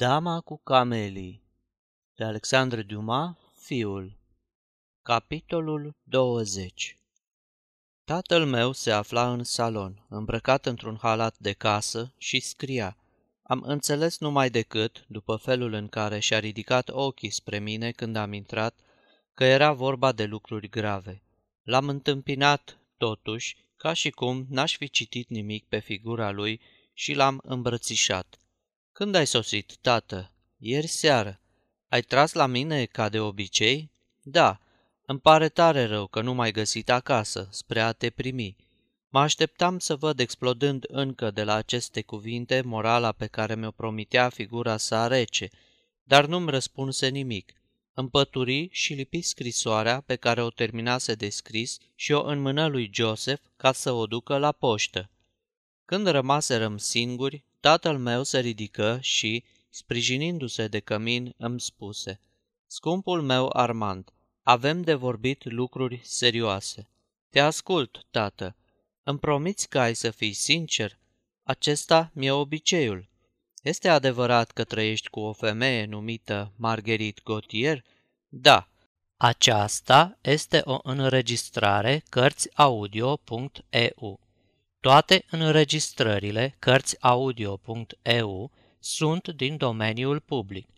Dama cu camelii de Alexandre Dumas, fiul Capitolul 20 Tatăl meu se afla în salon, îmbrăcat într-un halat de casă și scria. Am înțeles numai decât, după felul în care și-a ridicat ochii spre mine când am intrat, că era vorba de lucruri grave. L-am întâmpinat, totuși, ca și cum n-aș fi citit nimic pe figura lui și l-am îmbrățișat. Când ai sosit, tată? Ieri seară. Ai tras la mine ca de obicei? Da. Îmi pare tare rău că nu m-ai găsit acasă, spre a te primi. Mă așteptam să văd explodând încă de la aceste cuvinte morala pe care mi-o promitea figura sa rece, dar nu-mi răspunse nimic. Împături și lipi scrisoarea pe care o terminase de scris și o înmână lui Joseph ca să o ducă la poștă. Când rămaserăm singuri, Tatăl meu se ridică și, sprijinindu-se de cămin, îmi spuse, Scumpul meu Armand, avem de vorbit lucruri serioase. Te ascult, tată. Îmi promiți că ai să fii sincer? Acesta mi-e obiceiul. Este adevărat că trăiești cu o femeie numită Marguerite Gautier? Da. Aceasta este o înregistrare Cărțiaudio.eu. Toate înregistrările Cărțiaudio.eu sunt din domeniul public.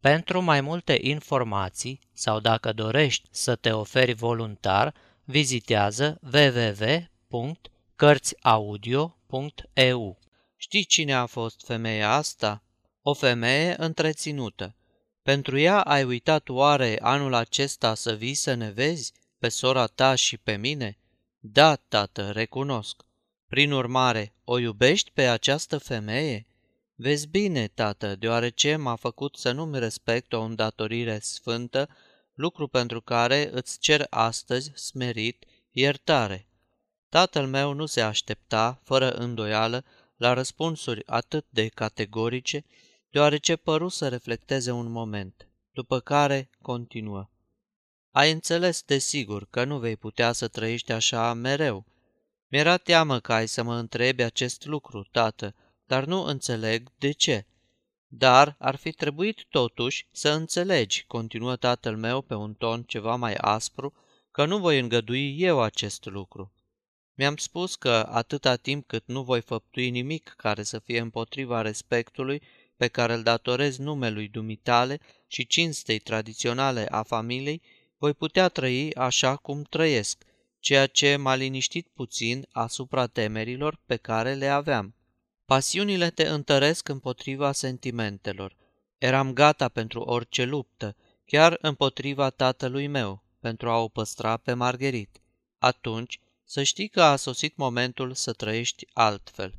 Pentru mai multe informații sau dacă dorești să te oferi voluntar, vizitează www.cărțiaudio.eu. Știi cine a fost femeia asta? O femeie întreținută. Pentru ea ai uitat oare anul acesta să vii să ne vezi, pe sora ta și pe mine? Da, tată, recunosc. Prin urmare, o iubești pe această femeie? Vezi bine, tată, deoarece m-a făcut să nu-mi respect o îndatorire sfântă, lucru pentru care îți cer astăzi, smerit, iertare. Tatăl meu nu se aștepta, fără îndoială, la răspunsuri atât de categorice, deoarece păru să reflecteze un moment, după care continuă. Ai înțeles, desigur, că nu vei putea să trăiești așa mereu, mi-era teamă că ai să mă întrebi acest lucru, tată, dar nu înțeleg de ce. Dar ar fi trebuit totuși să înțelegi, continuă tatăl meu pe un ton ceva mai aspru, că nu voi îngădui eu acest lucru. Mi-am spus că atâta timp cât nu voi făptui nimic care să fie împotriva respectului pe care îl datorez numelui dumitale și cinstei tradiționale a familiei, voi putea trăi așa cum trăiesc – ceea ce m-a liniștit puțin asupra temerilor pe care le aveam. Pasiunile te întăresc împotriva sentimentelor. Eram gata pentru orice luptă, chiar împotriva tatălui meu, pentru a o păstra pe Margherit. Atunci, să știi că a sosit momentul să trăiești altfel.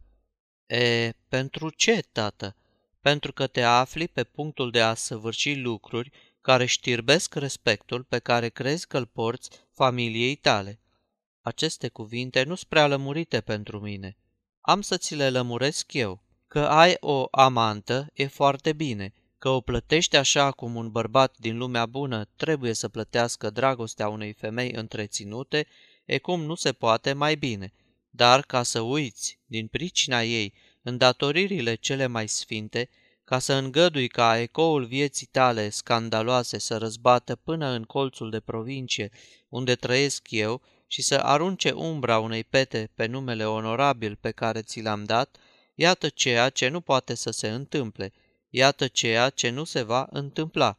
E, pentru ce, tată? Pentru că te afli pe punctul de a săvârși lucruri care știrbesc respectul pe care crezi că îl porți familiei tale. Aceste cuvinte nu sunt prea lămurite pentru mine. Am să ți le lămuresc eu. Că ai o amantă e foarte bine, că o plătești așa cum un bărbat din lumea bună trebuie să plătească dragostea unei femei întreținute, e cum nu se poate mai bine. Dar ca să uiți, din pricina ei, îndatoririle cele mai sfinte, ca să îngădui ca ecoul vieții tale scandaloase să răzbată până în colțul de provincie unde trăiesc eu și să arunce umbra unei pete pe numele onorabil pe care ți l-am dat, iată ceea ce nu poate să se întâmple, iată ceea ce nu se va întâmpla.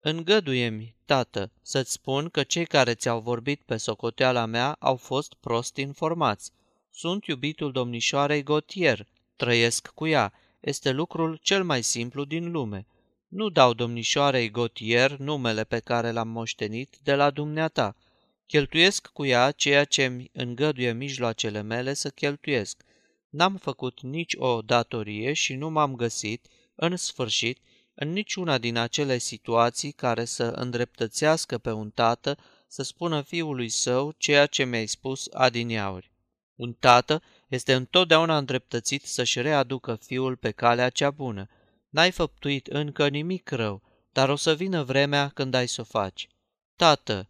Îngăduie-mi, tată, să-ți spun că cei care ți-au vorbit pe socoteala mea au fost prost informați. Sunt iubitul domnișoarei Gotier, trăiesc cu ea, este lucrul cel mai simplu din lume. Nu dau domnișoarei Gotier numele pe care l-am moștenit de la dumneata. Cheltuiesc cu ea ceea ce îmi îngăduie mijloacele mele să cheltuiesc. N-am făcut nici o datorie și nu m-am găsit, în sfârșit, în niciuna din acele situații care să îndreptățească pe un tată să spună fiului său ceea ce mi-ai spus adineauri. Un tată este întotdeauna îndreptățit să-și readucă fiul pe calea cea bună. N-ai făptuit încă nimic rău, dar o să vină vremea când ai să o faci. Tată,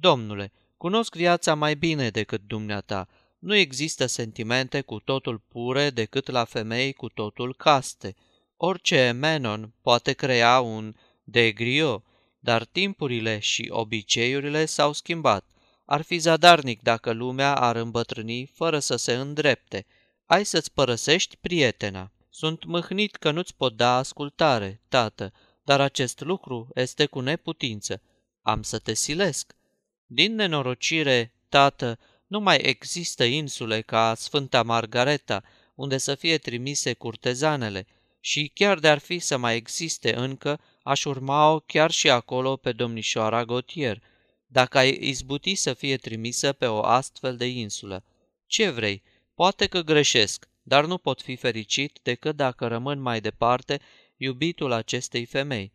Domnule, cunosc viața mai bine decât dumneata. Nu există sentimente cu totul pure decât la femei cu totul caste. Orice Menon poate crea un degrio, dar timpurile și obiceiurile s-au schimbat. Ar fi zadarnic dacă lumea ar îmbătrâni fără să se îndrepte. Ai să-ți părăsești prietena. Sunt mâhnit că nu-ți pot da ascultare, tată, dar acest lucru este cu neputință. Am să te silesc. Din nenorocire, tată, nu mai există insule ca Sfânta Margareta, unde să fie trimise curtezanele, și chiar de-ar fi să mai existe încă, aș urma-o chiar și acolo pe domnișoara Gotier, dacă ai izbuti să fie trimisă pe o astfel de insulă. Ce vrei? Poate că greșesc, dar nu pot fi fericit decât dacă rămân mai departe iubitul acestei femei.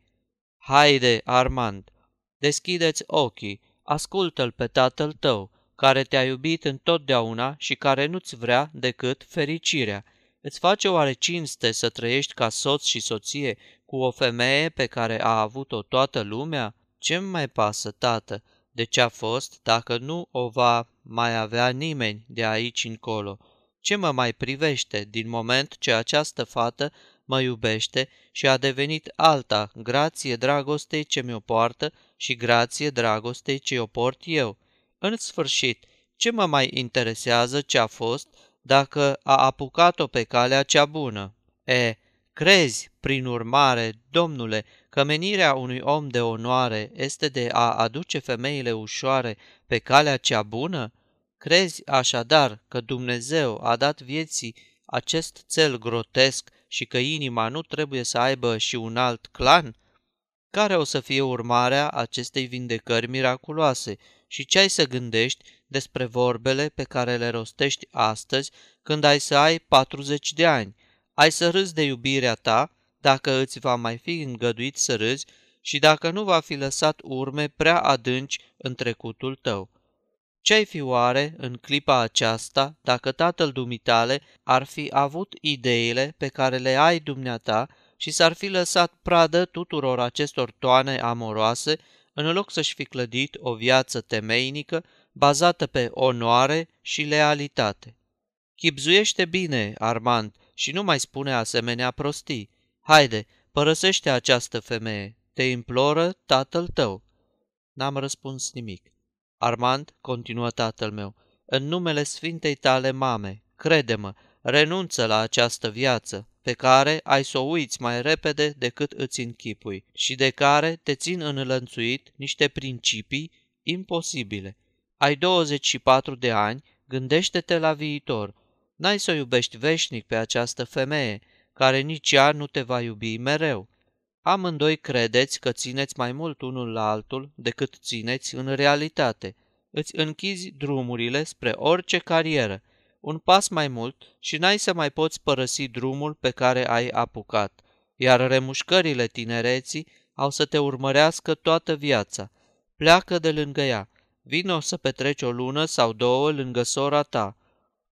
Haide, Armand, deschideți ochii, ascultă-l pe tatăl tău, care te-a iubit întotdeauna și care nu-ți vrea decât fericirea. Îți face oare cinste să trăiești ca soț și soție cu o femeie pe care a avut-o toată lumea? Ce-mi mai pasă, tată, de ce a fost dacă nu o va mai avea nimeni de aici încolo? Ce mă mai privește din moment ce această fată mă iubește și a devenit alta, grație dragostei ce mi-o poartă și grație dragostei ce o port eu? În sfârșit, ce mă mai interesează ce a fost dacă a apucat-o pe calea cea bună? E, crezi, prin urmare, domnule, că menirea unui om de onoare este de a aduce femeile ușoare pe calea cea bună? Crezi așadar că Dumnezeu a dat vieții acest cel grotesc și că inima nu trebuie să aibă și un alt clan? Care o să fie urmarea acestei vindecări miraculoase și ce ai să gândești despre vorbele pe care le rostești astăzi când ai să ai 40 de ani? Ai să râzi de iubirea ta dacă îți va mai fi îngăduit să râzi și dacă nu va fi lăsat urme prea adânci în trecutul tău. Ce-ai fi oare în clipa aceasta dacă tatăl dumitale ar fi avut ideile pe care le ai dumneata și s-ar fi lăsat pradă tuturor acestor toane amoroase în loc să-și fi clădit o viață temeinică bazată pe onoare și lealitate. Chipzuiește bine, Armand, și nu mai spune asemenea prostii. Haide, părăsește această femeie, te imploră tatăl tău. N-am răspuns nimic. Armand, continuă tatăl meu, în numele Sfintei tale mame, crede-mă, renunță la această viață, pe care ai să o uiți mai repede decât îți închipui și de care te țin înlănțuit niște principii imposibile. Ai 24 de ani, gândește-te la viitor. N-ai să o iubești veșnic pe această femeie, care nici ea nu te va iubi mereu. Amândoi credeți că țineți mai mult unul la altul decât țineți în realitate. Îți închizi drumurile spre orice carieră, un pas mai mult și n-ai să mai poți părăsi drumul pe care ai apucat, iar remușcările tinereții au să te urmărească toată viața. Pleacă de lângă ea, vino să petreci o lună sau două lângă sora ta.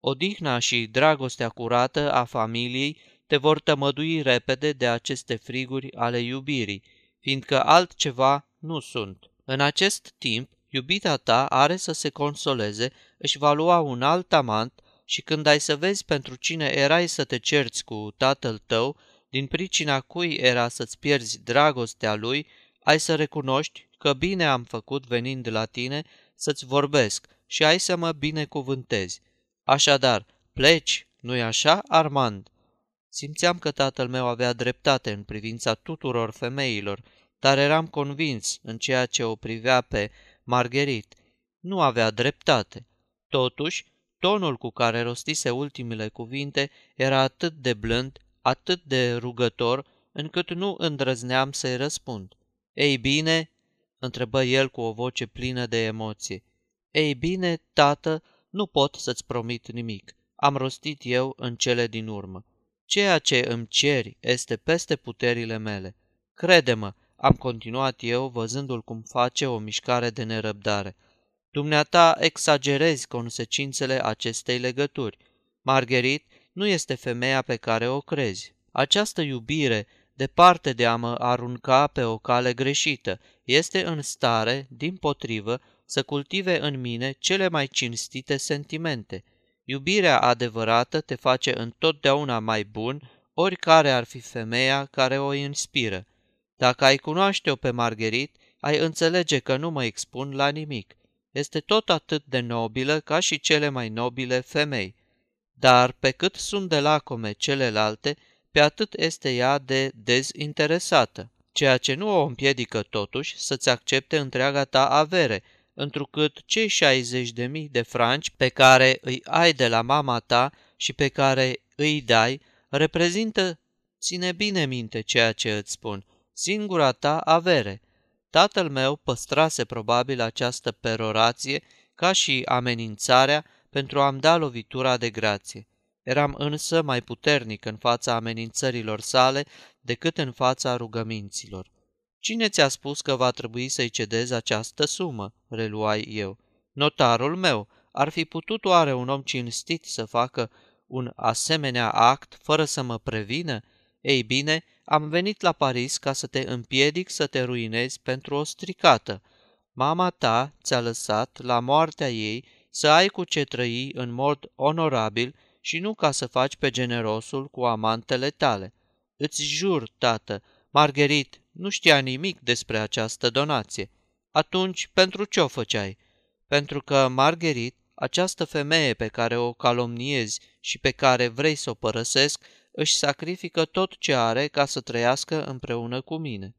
Odihna și dragostea curată a familiei te vor tămădui repede de aceste friguri ale iubirii, fiindcă altceva nu sunt. În acest timp, iubita ta are să se consoleze, își va lua un alt amant și când ai să vezi pentru cine erai să te cerți cu tatăl tău, din pricina cui era să-ți pierzi dragostea lui, ai să recunoști că bine am făcut venind la tine să-ți vorbesc și ai să mă binecuvântezi. Așadar, pleci, nu-i așa, Armand? Simțeam că tatăl meu avea dreptate în privința tuturor femeilor, dar eram convins în ceea ce o privea pe Margherit. Nu avea dreptate. Totuși, tonul cu care rostise ultimele cuvinte era atât de blând, atât de rugător, încât nu îndrăzneam să-i răspund. Ei bine, întrebă el cu o voce plină de emoție. Ei bine, tată, nu pot să-ți promit nimic. Am rostit eu în cele din urmă. Ceea ce îmi ceri este peste puterile mele. Crede-mă, am continuat eu văzându-l cum face o mișcare de nerăbdare. Dumneata exagerezi consecințele acestei legături. Margherit nu este femeia pe care o crezi. Această iubire, departe de a mă arunca pe o cale greșită, este în stare, din potrivă, să cultive în mine cele mai cinstite sentimente – Iubirea adevărată te face întotdeauna mai bun, oricare ar fi femeia care o inspiră. Dacă ai cunoaște-o pe Margherit, ai înțelege că nu mă expun la nimic. Este tot atât de nobilă ca și cele mai nobile femei. Dar pe cât sunt de lacome celelalte, pe atât este ea de dezinteresată, ceea ce nu o împiedică totuși să-ți accepte întreaga ta avere, întrucât cei 60 de mii de franci pe care îi ai de la mama ta și pe care îi dai, reprezintă, ține bine minte ceea ce îți spun, singura ta avere. Tatăl meu păstrase probabil această perorație ca și amenințarea pentru a-mi da lovitura de grație. Eram însă mai puternic în fața amenințărilor sale decât în fața rugăminților. Cine ți-a spus că va trebui să-i cedezi această sumă?" reluai eu. Notarul meu. Ar fi putut oare un om cinstit să facă un asemenea act fără să mă prevină? Ei bine, am venit la Paris ca să te împiedic să te ruinezi pentru o stricată. Mama ta ți-a lăsat, la moartea ei, să ai cu ce trăi în mod onorabil și nu ca să faci pe generosul cu amantele tale. Îți jur, tată, Margherit nu știa nimic despre această donație. Atunci, pentru ce o făceai? Pentru că Margherit, această femeie pe care o calomniezi și pe care vrei să o părăsesc, își sacrifică tot ce are ca să trăiască împreună cu mine.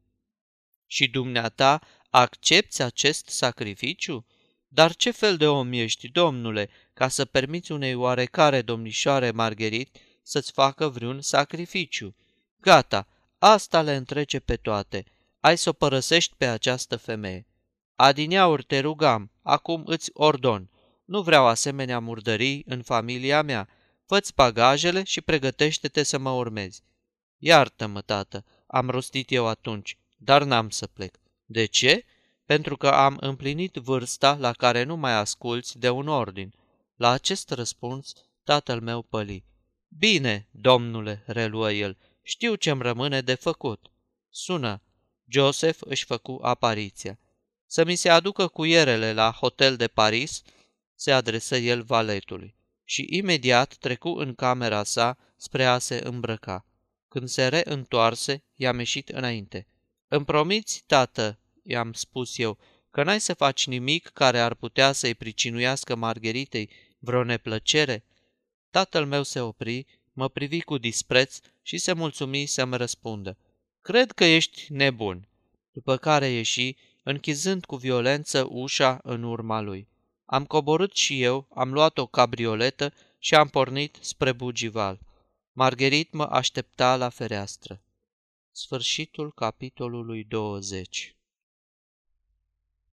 Și dumneata accepti acest sacrificiu? Dar ce fel de om ești, domnule, ca să permiți unei oarecare domnișoare Margherit să-ți facă vreun sacrificiu? Gata, asta le întrece pe toate. Ai să o părăsești pe această femeie. Adineauri te rugam, acum îți ordon. Nu vreau asemenea murdării în familia mea. Fă-ți bagajele și pregătește-te să mă urmezi. Iartă-mă, tată, am rostit eu atunci, dar n-am să plec. De ce? Pentru că am împlinit vârsta la care nu mai asculți de un ordin. La acest răspuns, tatăl meu păli. Bine, domnule, reluă el, știu ce-mi rămâne de făcut. Sună. Joseph își făcu apariția. Să mi se aducă cuierele la hotel de Paris, se adresă el valetului și imediat trecu în camera sa spre a se îmbrăca. Când se reîntoarse, i-am ieșit înainte. Îmi promiți, tată, i-am spus eu, că n-ai să faci nimic care ar putea să-i pricinuiască Margheritei vreo neplăcere? Tatăl meu se opri, mă privi cu dispreț și se mulțumi să-mi răspundă. Cred că ești nebun. După care ieși, închizând cu violență ușa în urma lui. Am coborât și eu, am luat o cabrioletă și am pornit spre Bugival. Margherit mă aștepta la fereastră. Sfârșitul capitolului 20